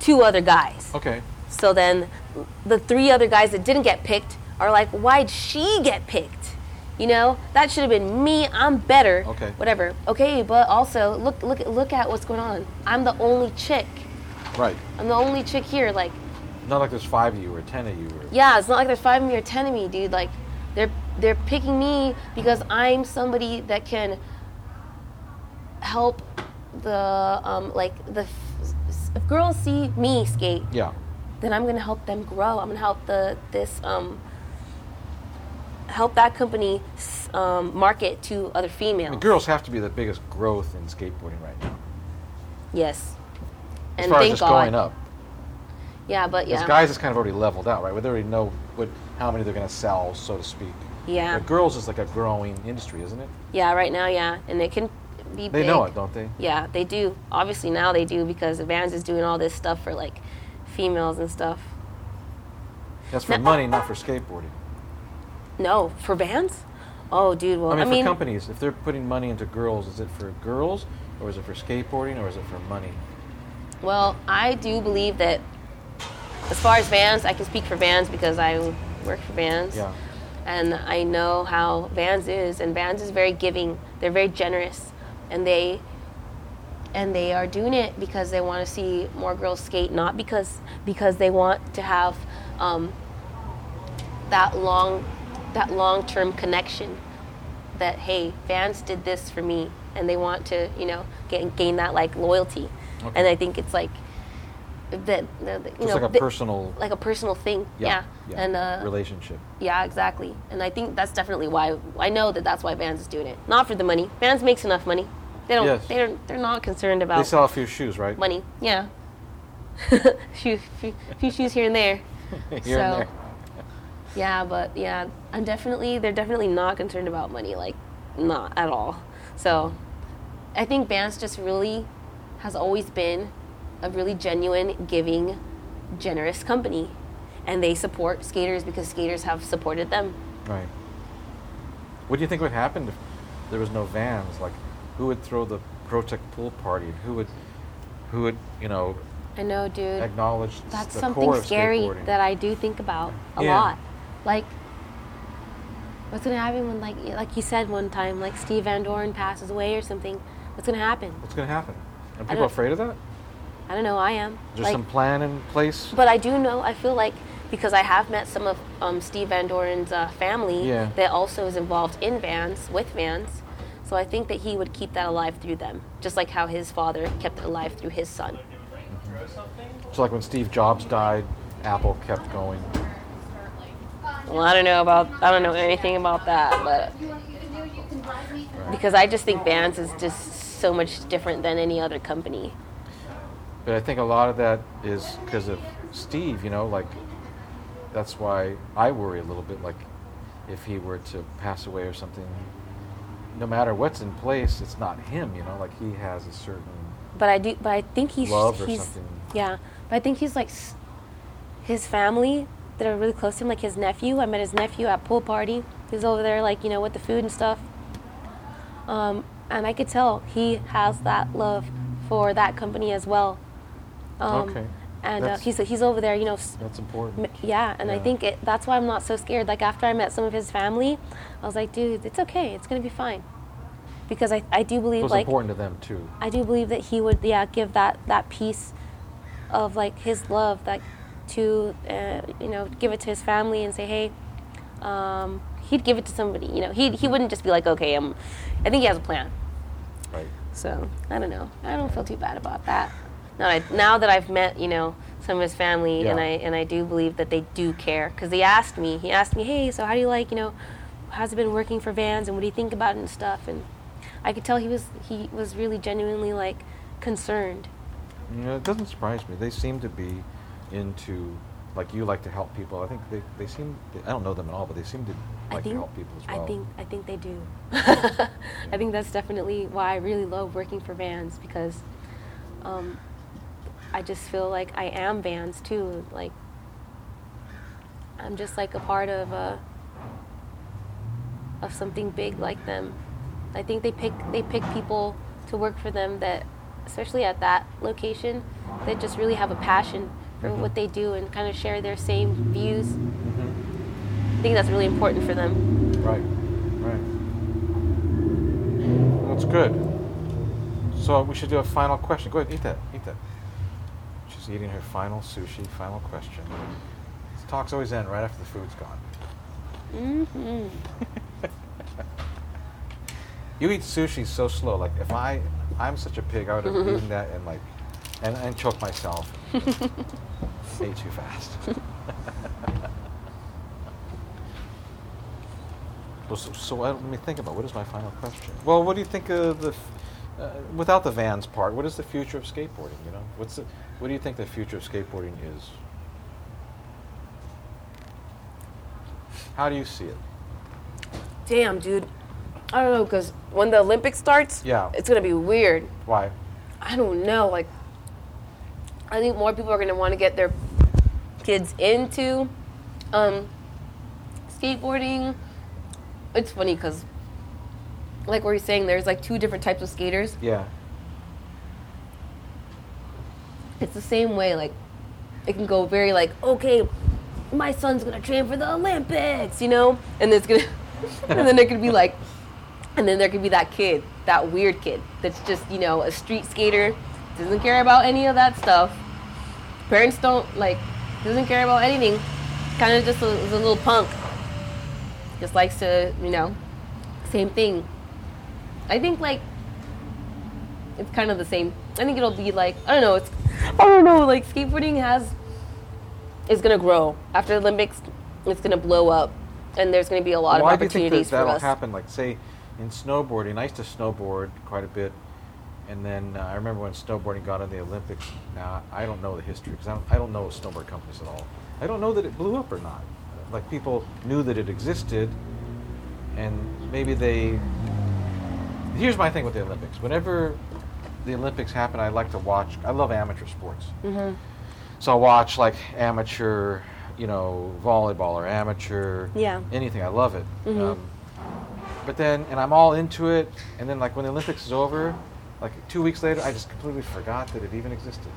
two other guys. Okay. So then the three other guys that didn't get picked are like, why'd she get picked? You know, that should have been me. I'm better. Okay. Whatever. Okay, but also look look look at what's going on. I'm the only chick. Right. I'm the only chick here. Like, Not like there's five of you or ten of you. Or, yeah, it's not like there's five of me or ten of me, dude. Like, they're they're picking me because I'm somebody that can help the um like the if girls see me skate Yeah. then I'm gonna help them grow. I'm gonna help the this um, help that company um, market to other I females. mean, girls have to be the biggest growth in skateboarding right now. Yes. As And far as just God. going up. Yeah, but Because yeah. guys is kind of already leveled out, right? Where they already know what how many they're going to sell, so to speak. yeah. But girls is like a growing industry, isn't it? Yeah. Right now, yeah, and it can be. They big. know it, don't they? Yeah, they do. Obviously now they do because Vans is doing all this stuff for like females and stuff. That's for No. money, not for skateboarding. No, for Vans. Oh, dude. Well, I mean, for companies, if they're putting money into girls, is it for girls, or is it for skateboarding, or is it for money? Well, I do believe that as far as Vans, I can speak for Vans because I work for Vans. Yeah. And I know how Vans is, and Vans is very giving. They're very generous, and they and they are doing it because they want to see more girls skate, not because because they want to have um, that long that long term connection. That hey, Vans did this for me, and they want to you know get, gain that like loyalty. Okay. And I think it's like that. You Just know, like a that- personal like a personal thing. Yeah. yeah, And uh, relationship. yeah, exactly. And I think that's definitely why I know that that's why Vans is doing it. Not for the money. Vans makes enough money. They don't. Yes. They're they're not concerned about They sell a few shoes, right? money. Yeah. few, few few shoes here and there. Here so, and there. Yeah, but yeah, I'm definitely they're definitely not concerned about money, like not at all. So, I think Vans just really has always been a really genuine, giving, generous company, and they support skaters because skaters have supported them. Right. What do you think would happen if there was no vans? Like, who would throw the Pro-Tec pool party? And Who would, who would, you know, I know, dude. acknowledge That's something scary that I do think about a Yeah. lot. Like, what's gonna happen when, like, like you said one time, like Steve Van Doren passes away or something? What's gonna happen? What's going to happen? Are people afraid of that? I don't know. I am. Is there like, some plan in place? but I do know. I feel like because I have met some of um, Steve Van Doren's uh, family Yeah. that also is involved in Vans with Vans. So I think that he would keep that alive through them, just like how his father kept it alive through his son. So, like when Steve Jobs died, Apple kept going. Well, I don't know about I don't know anything about that, but because I just think Vans is just so much different than any other company. But I think a lot of that is because of Steve, you know, like that's why I worry a little bit like if he were to pass away or something, no matter what's in place, it's not him, you know, like he has a certain But I do, but I think he's Love or he's something. yeah. But I think he's like his family that are really close to him, like his nephew. I met his nephew at pool party. He's over there, like you know, with the food and stuff. Um, and I could tell he has that love for that company as well. Um, Okay. And uh, he's he's over there, you know, that's important. Yeah, and I think it, that's why I'm not so scared. Like after I met some of his family, I was like, dude, it's okay. It's gonna be fine. Because I, I do It believe was like important to them too. I do believe that he would yeah give that that piece of like his love that to, uh, you know, give it to his family and say, hey, um, he'd give it to somebody. You know, he he wouldn't just be like, okay, I'm. I think he has a plan. Right. So I don't know. I don't feel too bad about that. Now, I, now that I've met, you know, some of his family, and I and I do believe that they do care because they asked me. He asked me, hey, so how do you like, you know, how's it been working for Vans, and what do you think about it and stuff, and I could tell he was he was really genuinely like concerned. You know, it doesn't surprise me. They seem to be into, like you like to help people. I think they, they seem, I don't know them at all, but they seem to I like think to help people as well. I think I think they do. I think that's definitely why I really love working for Vans because um, I just feel like I am Vans too. Like I'm just like a part of a of something big like them. I think they pick they pick people to work for them that, especially at that location, that just really have a passion for Mhm. what they do and kind of share their same views. Mhm. I think that's really important for them. Right, right. That's good. So we should do a final question. Go ahead, eat that, eat that. She's eating her final sushi, final question. This talks always end right after the food's gone. hmm You eat sushi so slow. Like if I, I'm such a pig, I would have eaten that and like, and, and choked myself. Ate too fast. Well, so, so uh, let me think about what is my final question. Well, what do you think of the, uh, without the vans part? What is the future of skateboarding? You know, what's the, what do you think the future of skateboarding is? How do you see it? Damn, dude. I don't know, because when the Olympics starts, Yeah. it's going to be weird. Why? I don't know. Like, I think more people are going to want to get their kids into um, skateboarding. It's funny because, like what you're saying, there's like two different types of skaters. Yeah. It's the same way. Like, it can go very like, okay, my son's gonna train for the Olympics, you know, and it's gonna, and then there could be like, and then there could be that kid, that weird kid that's just you know a street skater, doesn't care about any of that stuff. Parents don't like, doesn't care about anything. Kind of just a, is a little punk. Just likes to, you know, same thing. I think like it's kind of the same. I think it'll be like I don't know. It's I don't know. Like skateboarding has is gonna grow after the Olympics. It's gonna blow up, and there's gonna be a lot Why of do you think that opportunities for that'll us. happen? Like, say, in snowboarding, I used to snowboard quite a bit, and then uh, I remember when snowboarding got in the Olympics. Now, I don't know the history because I don't, I don't know snowboard companies at all. I don't know that it blew up or not. Like, people knew that it existed, and maybe they. Here's my thing with the Olympics. Whenever the Olympics happen, I like to watch. I love amateur sports. hmm So I watch like amateur, you know, volleyball or amateur, Yeah. anything. I love it. Mhm. Um, but then, and I'm all into it. And then, like when the Olympics is over, like two weeks later, I just completely forgot that it even existed.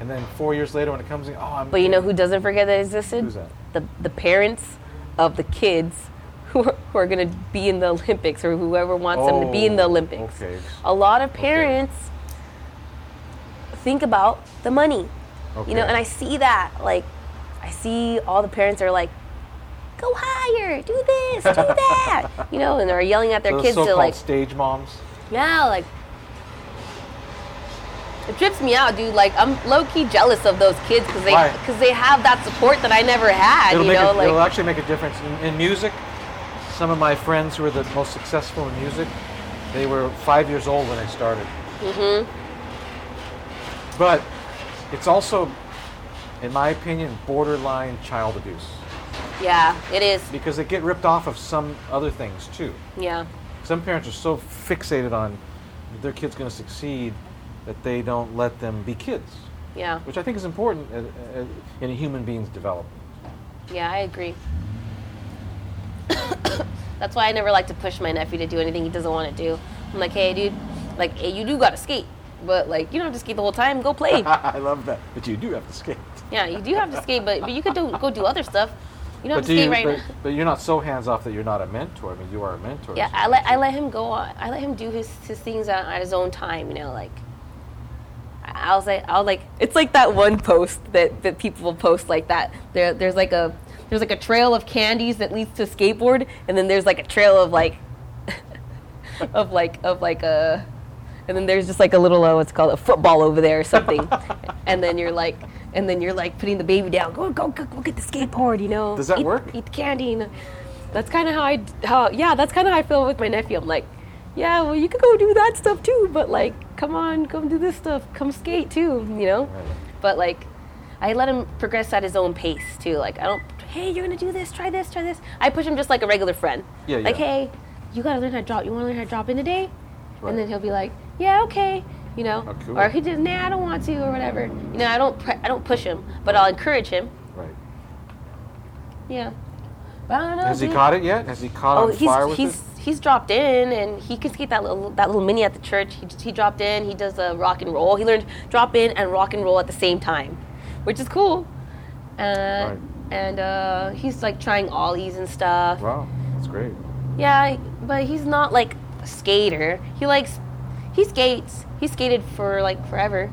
And then four years later, when it comes in, oh, I'm. But you know who doesn't forget that it existed? Who's that? The the parents of the kids who are, who are gonna be in the Olympics or whoever wants them to be in the Oh, Olympics. okay. A lot of Okay. parents think about the money. You know, and I see that. Like, I see all the parents are like, "Go higher, do this, do that," you know, and they're yelling at their So kids to like, stage moms. Yeah, like. It trips me out, dude. Like I'm low key jealous of those kids because they because they have that support that I never had. It'll, you know, a, like it'll actually make a difference in, in music. Some of my friends who are the most successful in music, they were five years old when they started. Mm-hmm. But it's also, in my opinion, borderline child abuse yeah, it is. because they get ripped off of some other things too. Yeah, Some parents are so fixated on their kid's going to succeed that they don't let them be kids, yeah, which I think is important uh, uh, in a human being's development. yeah. I agree. That's why I never like to push my nephew to do anything he doesn't want to do. I'm like, hey, dude, like, hey, you do gotta skate, but like, you don't have to skate the whole time. Go play. I love that, but you do have to skate. yeah, you do have to skate, but but you could do go do other stuff. You But, to do you, right but, but you're not so hands off that you're not a mentor. I mean, you are a mentor. Yeah, I let I let him go on. I let him do his his things at, at his own time. You know, like I, I was like, I was like, it's like that one post that, that people will post like that. There, there's like a there's like a trail of candies that leads to skateboard, and then there's like a trail of like of like of like a, and then there's just like a little uh, what's called a football over there or something, and then you're like. And then you're like putting the baby down. Go, go, go, go get the skateboard. You know. Does that eat, work? Eat the candy. And that's kind of how I, how yeah, that's kind of how I feel with my nephew. I'm like, yeah, well, you could go do that stuff too, but like, come on, come do this stuff, come skate too, you know. Right. But like, I let him progress at his own pace too. Like, I don't, hey, you're gonna do this, try this, try this. I push him just like a regular friend. Yeah, Like, yeah. hey, you gotta learn how to drop. You wanna learn how to drop in today? Right. And then he'll be like, yeah, okay. You know, Oh, cool. or he just, nah, I don't want to, or whatever. You know, I don't, pre- I don't push him, but I'll encourage him. Right. Yeah. But I don't know. Has he dude. caught it yet? Has he caught Oh, he's fire with he's it? he's dropped in, and he can skate that little that little mini at the church. He, he dropped in. He does a rock and roll. He learned drop in and rock and roll at the same time, which is cool. Uh, Right. And uh, he's like trying ollies and stuff. Wow, that's great. Yeah, but he's not like a skater. He likes he skates. He skated for like forever,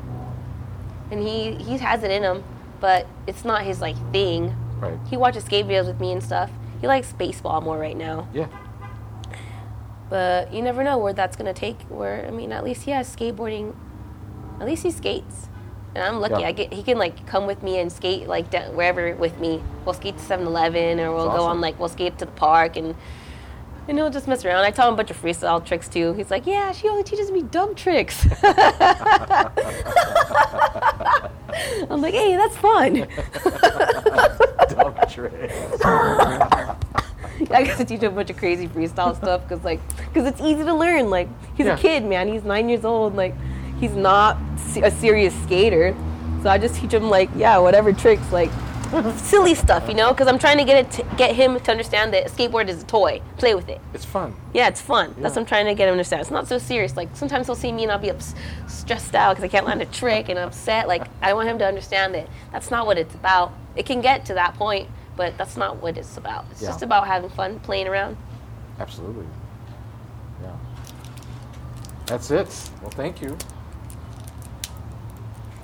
and he he has it in him, but it's not his like thing. Right. He watches skate videos with me and stuff. He likes baseball more right now. Yeah. But you never know where that's gonna take. Where I mean, at least he has skateboarding. At least he skates, and I'm lucky. Yeah. I get he can like come with me and skate like wherever with me. We'll skate to 7-Eleven, or we'll That's go awesome. on like we'll skate to the park and. And he'll just mess around. I tell him a bunch of freestyle tricks too. He's like, "Yeah, she only teaches me dumb tricks." I'm like, "Hey, that's fun." Dumb trick. I got to teach him a bunch of crazy freestyle stuff because, like, because it's easy to learn. Like, he's Yeah. a kid, man. He's nine years old. Like, he's not a serious skater. So I just teach him, like, yeah, whatever tricks, like, silly stuff, you know? Because I'm trying to get it, to get him to understand that a skateboard is a toy. Play with it. It's fun. Yeah, it's fun. That's what I'm trying to get him to understand. It's not so serious. Like sometimes he'll see me and I'll be ups- stressed out because I can't land a trick and upset. Like I want him to understand that that's not what it's about. It can get to that point, but that's not what it's about. It's Yeah. just about having fun, playing around. Absolutely. Yeah. That's it. Well, thank you.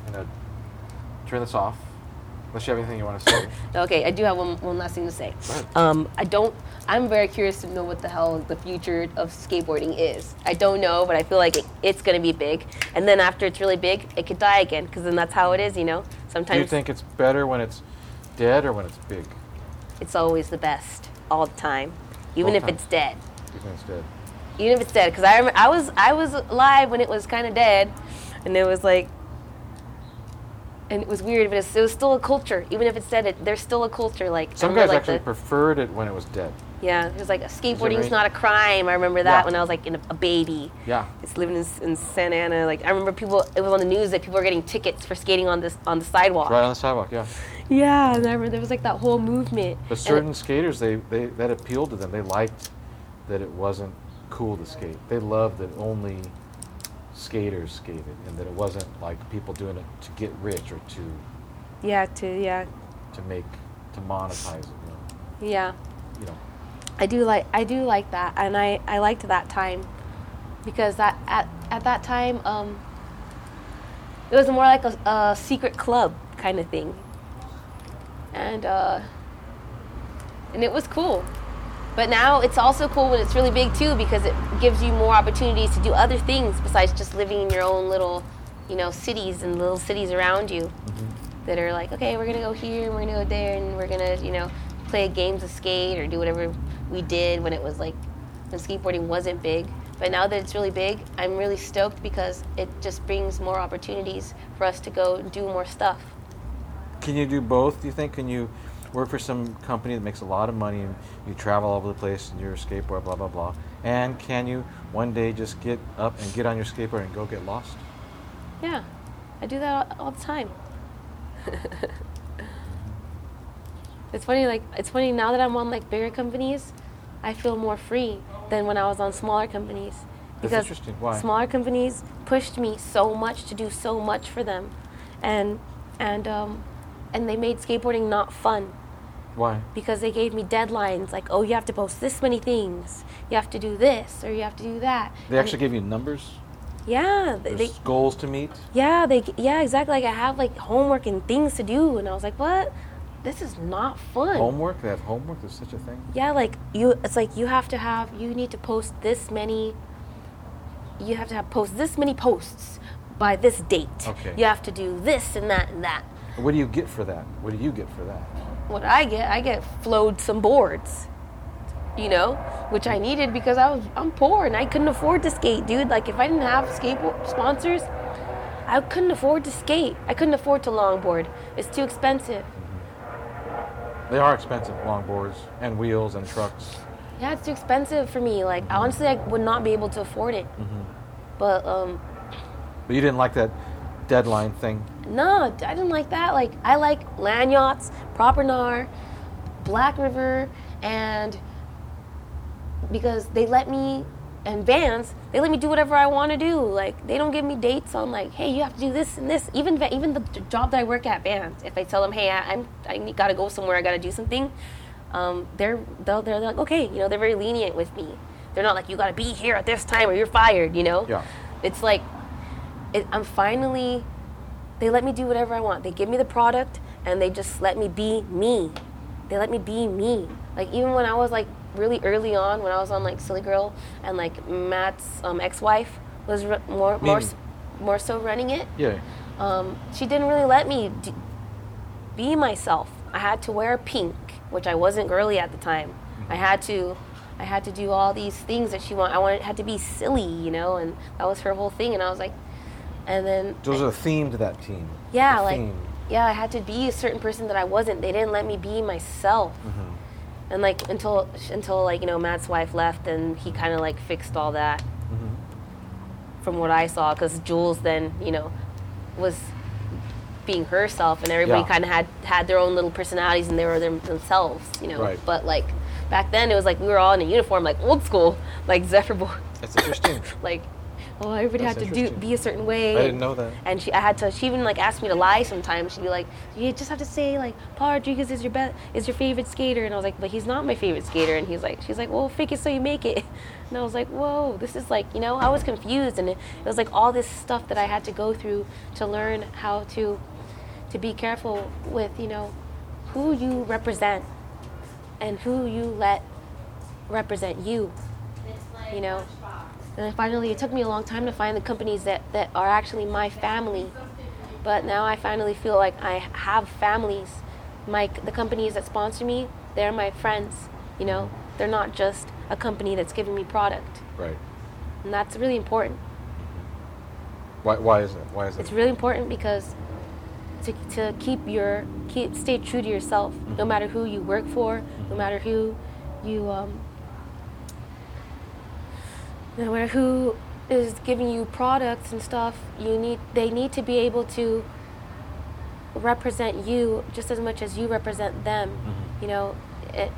I'm gonna turn this off. Unless you have anything you want to say. Okay, I do have one, one last thing to say. Um, I don't. I'm very curious to know what the hell the future of skateboarding is. I don't know, but I feel like it, it's going to be big. And then after it's really big, it could die again because then that's how it is, you know. Do Sometimes you think it's better when it's dead or when it's big? it's always the best all the time, even All if time. it's dead. You think it's dead? Even if it's dead, because I, rem- I was I was alive when it was kind of dead, and it was like, and it was weird, but it was still a culture. Even if it's dead, it, there's still a culture. Like Some guys like, actually the- preferred it when it was dead. Yeah, it was like skateboarding's right? not a crime. I remember that Yeah. when I was like in a, a baby. Yeah. It's living in, in Santa Ana. Like I remember people. It was on the news that people were getting tickets for skating on this on the sidewalk. Right on the sidewalk, yeah. Yeah, and I remember there was like that whole movement. But certain skaters, they, they that appealed to them. They liked that it wasn't cool to skate. They loved that only skaters skated, and that it wasn't like people doing it to get rich or to yeah, to yeah, to make to monetize it. You know, yeah. you know. I do like I do like that, and I I liked that time because that at at that time um it was more like a, a secret club kind of thing, and uh and it was cool. But now it's also cool when it's really big too because it gives you more opportunities to do other things besides just living in your own little, you know, cities and little cities around you mm-hmm. that are like, okay, we're gonna go here and we're gonna go there and we're gonna, you know, play games of skate or do whatever we did when it was like when skateboarding wasn't big. But now that it's really big, I'm really stoked because it just brings more opportunities for us to go do more stuff. Can you do both? Do you think? Can you work for some company that makes a lot of money and you travel all over the place and you're a skateboard, blah blah blah? And can you one day just get up and get on your skateboard and go get lost? Yeah, I do that all, all the time. it's funny, like it's funny now that I'm on like bigger companies, I feel more free than when I was on smaller companies. That's interesting. Why? Smaller companies pushed me so much to do so much for them, and and um, and they made skateboarding not fun Why? because they gave me deadlines like, oh, you have to post this many things, you have to do this, or you have to do that. They And- actually give you numbers. Yeah, they, There's they goals to meet. yeah they yeah exactly. Like I have like homework and things to do, and I was like, what? This is not fun. Homework. They have homework. There's such a thing. Yeah, like you, it's like you have to have, you need to post this many, you have to have post this many posts by this date. Okay. You have to do this and that and that. What do you get for that? What do you get for that? What I get, I get flowed some boards, you know, which I needed because I was, I'm poor and I couldn't afford to skate, dude. Like if I didn't have skateboard sponsors, I couldn't afford to skate. I couldn't afford to longboard. It's too expensive. Mm-hmm. They are expensive, longboards and wheels and trucks. Yeah, it's too expensive for me. Like mm-hmm. honestly, I would not be able to afford it. Mm-hmm. But um, But you didn't like that deadline thing. No, I didn't like that. Like I like Landyachtz, proper nar, Black River, and because they let me and Vans, they let me do whatever I want to do. Like they don't give me dates on like, hey, you have to do this and this. Even even the job that I work at, Vans, if I tell them, hey, I, I'm I gotta go somewhere, I gotta do something, um, they're they're they're like, okay, you know, they're very lenient with me. They're not like you gotta be here at this time or you're fired. You know. Yeah. It's like it, I'm finally they let me do whatever I want. They give me the product and they just let me be me. They let me be me. Like even when I was like really early on, when I was on like Silly Girl and like Matt's um, ex-wife was r- more more more so running it. Yeah. Um, she didn't really let me d- be myself. I had to wear pink, which I wasn't girly at the time. I had to, I had to do all these things that she wanted. I wanted had to be silly, you know, and that was her whole thing. And I was like, and then Those are a theme to that team. yeah, A like theme. yeah, I had to be a certain person that I wasn't. They didn't let me be myself. Mm-hmm. And like until until like you know Matt's wife left, and he kind of like fixed all that. Mm-hmm. From what I saw, because Jules then you know was being herself, and everybody Yeah. kind of had had their own little personalities, and they were them, themselves, you know. Right. But like back then, it was like we were all in a uniform, like old school, like Zephyr boy, That's interesting. like oh everybody That's had to do interesting. be a certain way. I didn't know that. And she, I had to. She even like asked me to lie sometimes. She'd be like, "You just have to say like Paul Rodriguez is your best, is your favorite skater." And I was like, "But he's not my favorite skater." And he's like, "She's like, well, fake it so you make it." And I was like, "Whoa, this is like, you know, I was confused, and it, it was like all this stuff that I had to go through to learn how to, to be careful with, you know, who you represent, and who you let represent you." You know. And finally, it took me a long time to find the companies that, that are actually my family. But now I finally feel like I have families. My the companies that sponsor me, they're my friends. You know, they're not just a company that's giving me product, Right. and that's really important. Why, why is that? Why is that? It's really important because to, to keep your keep stay true to yourself, no matter who you work for, no matter who you um, no matter who is giving you products and stuff, you need they need to be able to represent you just as much as you represent them. You know, it,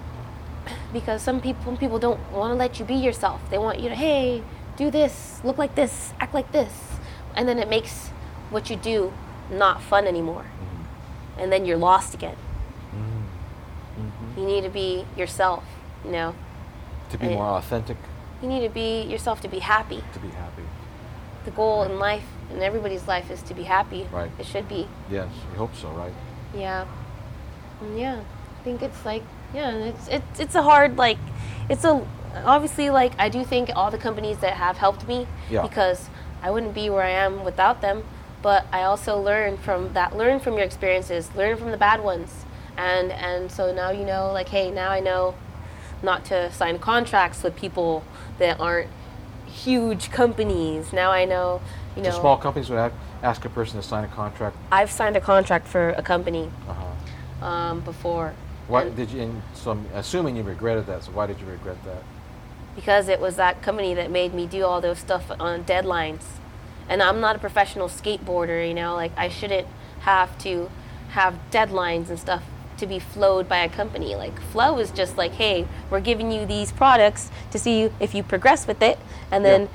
because some people some people don't want to let you be yourself. They want you to hey, do this, look like this, act like this, and then it makes what you do not fun anymore. And then you're lost again. Mm-hmm. You need to be yourself. You know, to be and- more authentic, you need to be yourself to be happy. to be happy. The goal in life, in everybody's life, is to be happy. Right. It should be. Yes, we hope so, right? Yeah. Mm, yeah. I think it's like yeah, it's it's it's a hard like it's a obviously like I do think all the companies that have helped me Yeah. because I wouldn't be where I am without them. But I also learn from that learn from your experiences, learn from the bad ones. And and so now you know like hey, now I know not to sign contracts with people that aren't huge companies. Now I know, you know So small companies would have, ask a person to sign a contract. I've signed a contract for a company Uh-huh. um, before. Why And- did you? And so I'm assuming you regretted that. So why did you regret that? because it was that company that made me do all those stuff on deadlines. And I'm not a professional skateboarder, you know, like I shouldn't have to have deadlines and stuff to be flowed by a company. Like flow is just like, hey, we're giving you these products to see if you progress with it, and then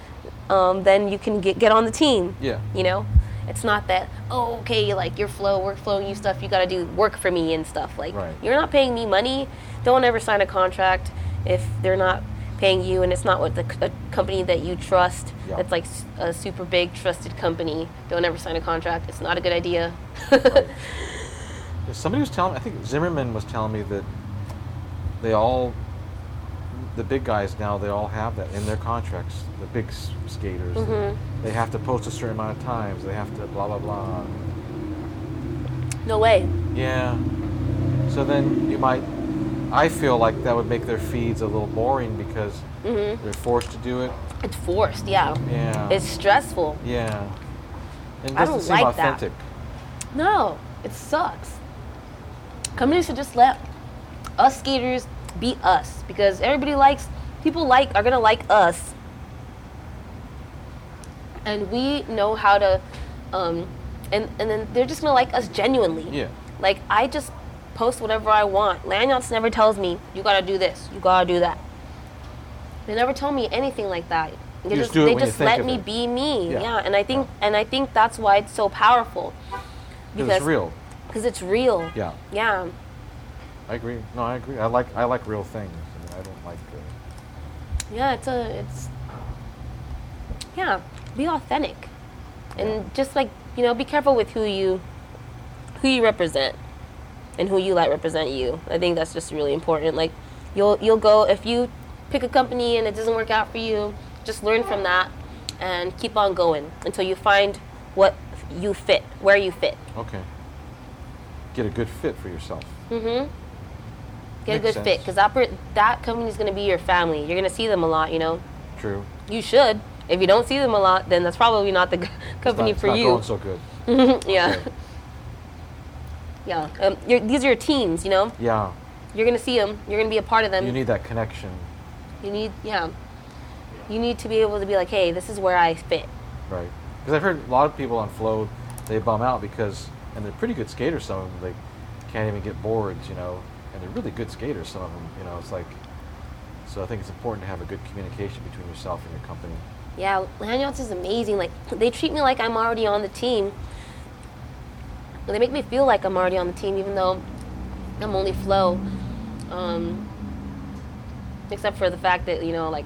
um, then you can get get on the team. Yeah. You know, it's not that oh okay like your flow work flowing you stuff you got to do work for me and stuff like Right. you're not paying me money. Don't ever sign a contract if they're not paying you, and it's not what the c- company that you trust. Yeah. It's like a super big trusted company. Don't ever sign a contract. It's not a good idea. Right. Somebody was telling me, I think Zimmerman was telling me that they all, the big guys now, they all have that in their contracts. The big skaters, Mhm. they have to post a certain amount of times. They have to blah blah blah. no way. Yeah. So then you might. I feel like that would make their feeds a little boring because hmm they're forced to do it. It's forced. Yeah. Yeah. It's stressful. yeah. And it I doesn't don't seem like that. No, it sucks. Companies should just let us skaters be us because everybody likes people like are gonna like us, and we know how to, um, and and then they're just gonna like us genuinely. Yeah. Like I just post whatever I want. Landyachtz never tells me you gotta do this, you gotta do that. They never tell me anything like that. They You just, just they just let me it. be me. Yeah. Yeah. and I think and I think that's why it's so powerful. Because it's real. Because it's real. Yeah. Yeah. I agree. No, I agree. I like I like real things. I, mean, I don't like. Uh, Yeah, it's a it's yeah, be authentic. And just like, you know, be careful with who you who you represent and who you let represent you. I think that's just really important. Like you'll you'll go if you pick a company and it doesn't work out for you, just learn from that and keep on going until you find what you fit, where you fit. okay. Get a good fit for yourself. Mm-hmm. Get Makes a good fit because that per- that company is going to be your family. You're going to see them a lot, you know. True. You should. If you don't see them a lot, then that's probably not the g- company it's for not you. going so good. yeah, Okay. yeah. Um, you're, these are your teams. You know, Yeah. you're gonna see them. You're gonna be a part of them. You need that connection. You need, yeah. You need to be able to be like, hey, this is where I fit. Right. Because I've heard a lot of people on flow, they bum out because, and they're pretty good skaters, some of them, they can't even get boards, you know, and they're really good skaters, some of them, you know, it's like, so I think it's important to have a good communication between yourself and your company. Yeah, Landyachtz is amazing. Like they treat me like I'm already on the team. They make me feel like I'm already on the team, even though I'm only flow. Um, except for the fact that you know, like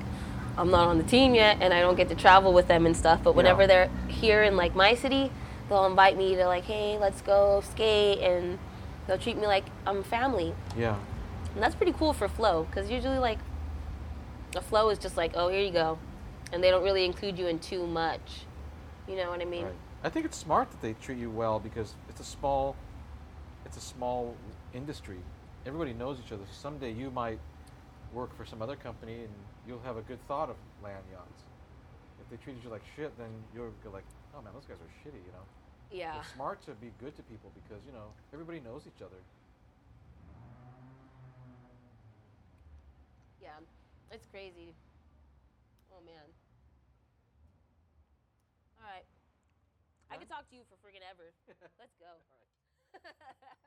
I'm not on the team yet, and I don't get to travel with them and stuff. But whenever Yeah. they're here in like my city, they'll invite me to like, hey, let's go skate, and they'll treat me like I'm family. Yeah. And that's pretty cool for flow, because usually like a flow is just like, oh, here you go, and they don't really include you in too much. You know what I mean? Right. I think it's smart that they treat you well because it's a small, it's a small industry. Everybody knows each other. So someday you might work for some other company and you'll have a good thought of Landyachtz. If they treated you like shit, then you'll go like, oh man, those guys are shitty, you know. Yeah. It's smart to be good to people because you know everybody knows each other. Yeah. It's crazy. Oh man. All right. I could talk to you for freaking ever. Let's go.